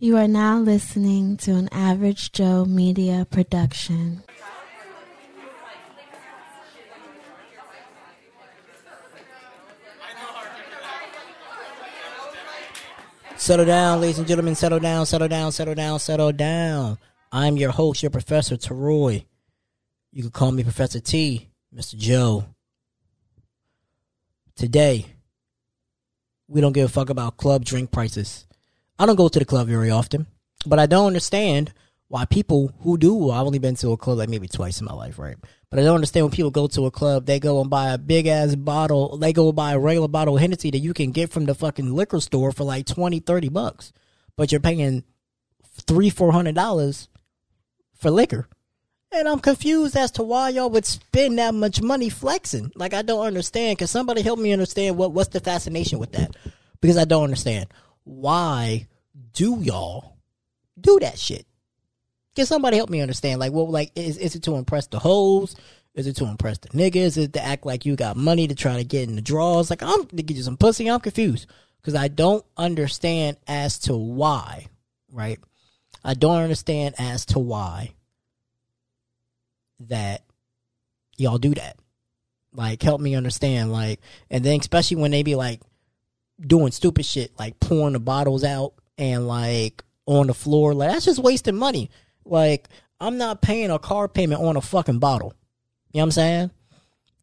You are now listening to an Average Joe Media production. Settle down, ladies and gentlemen. Settle down, settle down, settle down, settle down. I'm your host, your professor, Teroy. You can call me Professor T, Mr. Joe. Today, we don't give a fuck about club drink prices. I don't go to the club very often, but I don't understand why people who do, well, I've only been to a club like maybe twice in my life, right? But I don't understand when people go to a club, they go and buy a big ass bottle, they go buy a regular bottle of Hennessy that you can get from the fucking liquor store for like 20, 30 bucks. But you're paying three, four hundred dollars for liquor. And I'm confused as to why y'all would spend that much money flexing. Like I don't understand. Can somebody help me understand what what's the fascination with that? Because I don't understand. Why do y'all do that shit? Can somebody help me understand? Like, what? Like, is is it to impress the hoes? Is it to impress the niggas? Is it to act like you got money to try to get in the draws? Like, I'm to get you some pussy. I'm confused because I don't understand as to why. Right? I don't understand as to why that y'all do that. Like, help me understand. Like, and then especially when they be like doing stupid shit, like pouring the bottles out and like on the floor. Like, that's just wasting money. Like, I'm not paying a car payment on a fucking bottle. You know what I'm saying?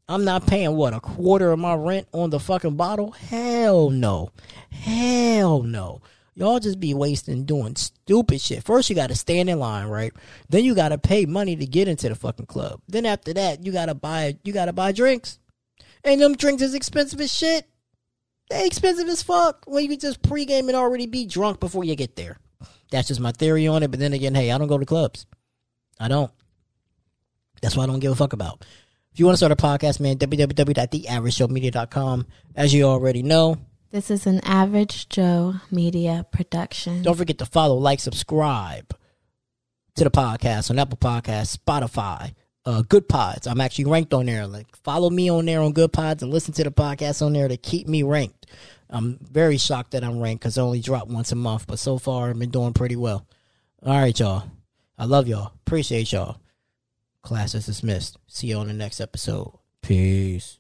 I'm not paying what a quarter of my rent on the fucking bottle. Hell no, hell no. Y'all just be wasting doing stupid shit. First, you got to stand in line, right? Then you got to pay money to get into the fucking club. Then after that, you got to buy you got to buy drinks, and them drinks is expensive as shit. They expensive as fuck when you can just pregame and already be drunk before you get there. That's just my theory on it. But then again, hey, I don't go to clubs. I don't. That's why I don't give a fuck about. If you want to start a podcast, man, www.theaveragejoemedia.com. As you already know, This is an Average Joe Media production. don't forget to follow, like, subscribe to the podcast on Apple Podcasts, Spotify, uh, Goodpods. I'm actually ranked on there. Like, follow me on there on Goodpods and listen to the podcast on there to keep me ranked. I'm very shocked that I'm ranked because I only drop once a month, but so far I've been doing pretty well. All right, y'all. I love y'all. Appreciate y'all. Class is dismissed. See you on the next episode. Peace.